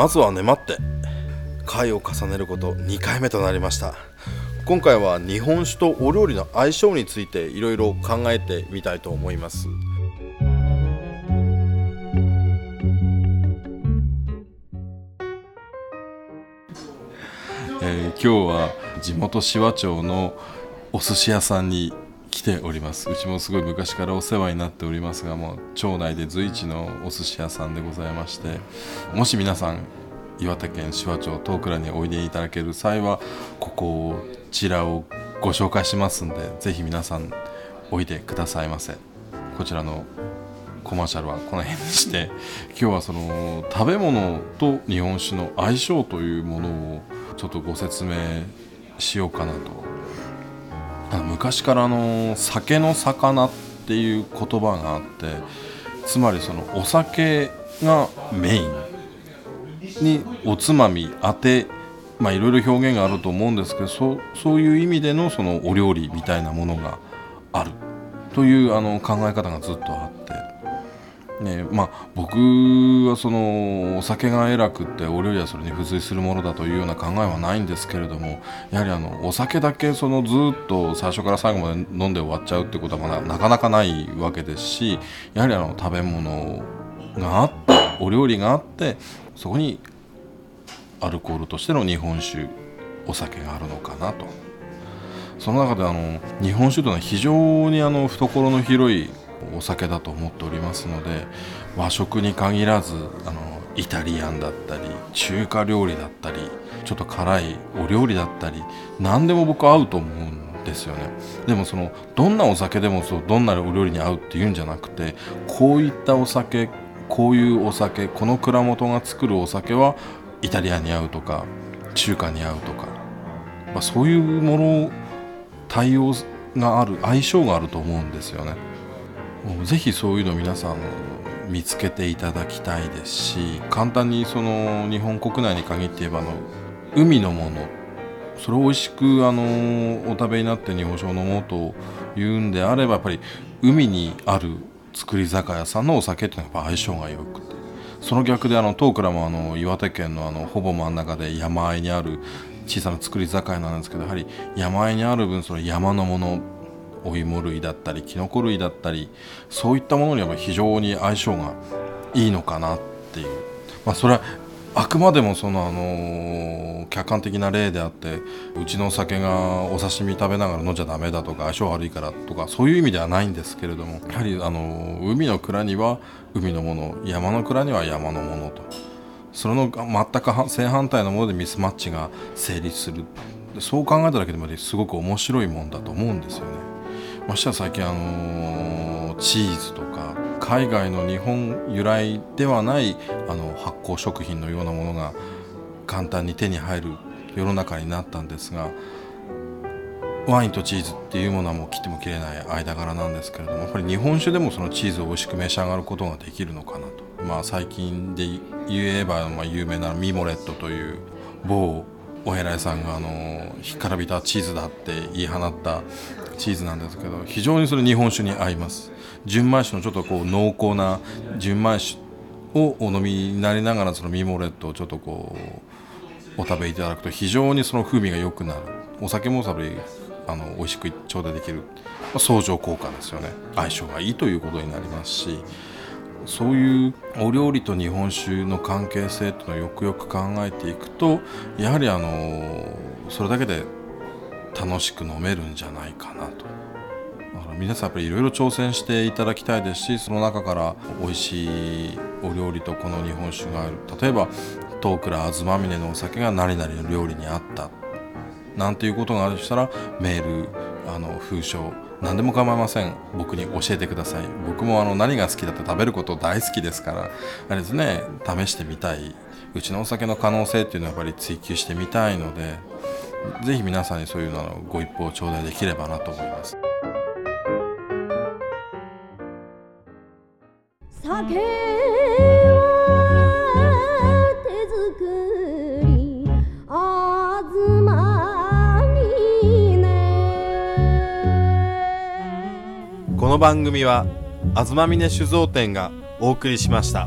まずは粘って。回を重ねること2回目となりました。今回は日本酒とお料理の相性についていろいろ考えてみたいと思います。えー、今日は地元紫波町のお寿司屋さんに来ております。うちもすごい昔からお世話になっておりますがもう町内で随一のお寿司屋さんでございましてもし皆さん岩手県紫波町東倉においでいただける際はここをちらをご紹介しますんでぜひ皆さんおいでくださいませ。こちらのコマーシャルはこの辺にして 今日はその食べ物と日本酒の相性というものをちょっとご説明しようかなと。昔からの酒の魚っていう言葉があってつまりそのお酒がメインにおつまみあてまあいろいろ表現があると思うんですけどそうそういう意味でのそのお料理みたいなものがあるというあの考え方がずっとあって。ねまあ、僕はそのお酒が偉くってお料理はそれに付随するものだというような考えはないんですけれどもやはりあのお酒だけそのずっと最初から最後まで飲んで終わっちゃうってことはまだなかなかないわけですしやはりあの食べ物があってお料理があってそこにアルコールとしての日本酒お酒があるのかなと。その中であの日本酒というのは非常にあの懐の広いお酒だと思っておりますので和食に限らずあのイタリアンだったり中華料理だったりちょっと辛いお料理だったり何でも僕合うと思うんですよねでもそのどんなお酒でもそうどんなお料理に合うっていうんじゃなくてこういったお酒こういうお酒この蔵元が作るお酒はイタリアに合うとか中華に合うとか、まあ、そういうもの対応がある相性があると思うんですよね。ぜひそういうの皆さん見つけていただきたいですし簡単にその日本国内に限って言えばの海のもの。それを美味しくあのお食べになって日本酒を飲もうというんであればやっぱり海にある造り酒屋さんのお酒っていうのはやっぱ相性が良くて。その逆であの東倉もあの岩手県のあのほぼ真ん中で山あいにある小さな造り酒屋なんですけどやはり山あいにある分その山のものお芋類だったりきのこ類だったりそういったものには非常に相性がいいのかなっていう、まあ、それはあくまでもその、あの、客観的な例であってうちのお酒がお刺身食べながら飲んじゃダメだとか相性悪いからとかそういう意味ではないんですけれどもやはり、あの、海の蔵には海のもの山の蔵には山のものと。それの全く正反対のものでミスマッチが成立する。そう考えただけでもすごく面白いもんだと思うんですよね。ましては最近あのチーズとか海外の日本由来ではないあの発酵食品のようなものが簡単に手に入る世の中になったんですがワインとチーズっていうものはもう切っても切れない間柄なんですけれどもやっぱり日本酒でもそのチーズを美味しく召し上がることができるのかなと。まあ最近で言えばま有名なミモレットという某お偉いさんがあの干からびたチーズだって言い放ったチーズなんですけど非常にそれ日本酒に合います。純米酒のちょっとこう濃厚な純米酒をお飲みになりながらそのミモレットをちょっとこうお食べいただくと非常にその風味が良くなる。お酒もそれあの美味しく頂戴できる、まあ、相乗効果ですよね。相性がいいということになりますし。そういうお料理と日本酒の関係性というのをよくよく考えていくとやはりあのそれだけで楽しく飲めるんじゃないかなと。だから皆さんやっぱりいろいろ挑戦していただきたいですしその中から美味しいお料理とこの日本酒がある例えば東倉東峰のお酒が何々の料理にあったなんていうことがあるとしたらメールあの封書何でも構いません。僕に教えてください。僕もあの何が好きだって食べること大好きですから。あれですね試してみたい。うちのお酒の可能性っていうのはやっぱり追求してみたいのでぜひ皆さんにそういうのをご一報頂戴できればなと思います。酒。この番組は東峰酒造店がお送りしました。